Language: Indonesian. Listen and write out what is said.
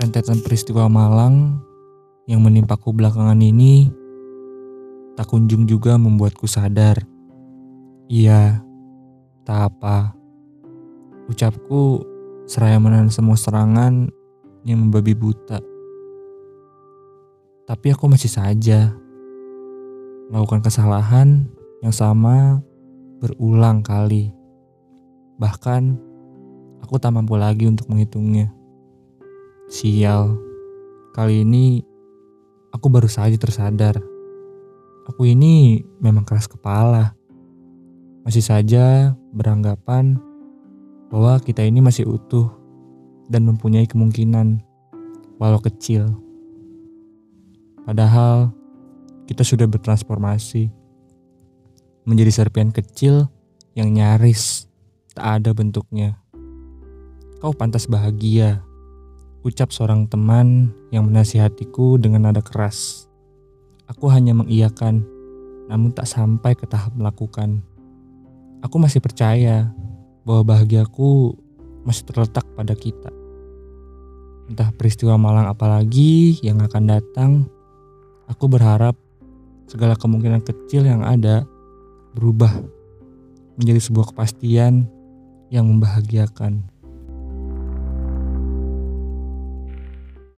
rentetan peristiwa malang yang menimpaku belakangan ini tak kunjung juga membuatku sadar. Iya, tak apa. Ucapku seraya menahan semua serangan yang membabi buta. Tapi aku masih saja melakukan kesalahan yang sama berulang kali. Bahkan aku tak mampu lagi untuk menghitungnya. Sial, kali ini aku baru saja tersadar. Aku ini memang keras kepala. Masih saja beranggapan bahwa kita ini masih utuh dan mempunyai kemungkinan, walau kecil. Padahal kita sudah bertransformasi menjadi serpian kecil yang nyaris tak ada bentuknya. Kau pantas bahagia Ucap seorang teman yang menasihatiku dengan nada keras. Aku hanya mengiyakan, namun tak sampai ke tahap melakukan. Aku masih percaya bahwa bahagiaku masih terletak pada kita. Entah peristiwa malang apalagi yang akan datang, aku berharap segala kemungkinan kecil yang ada berubah menjadi sebuah kepastian yang membahagiakan.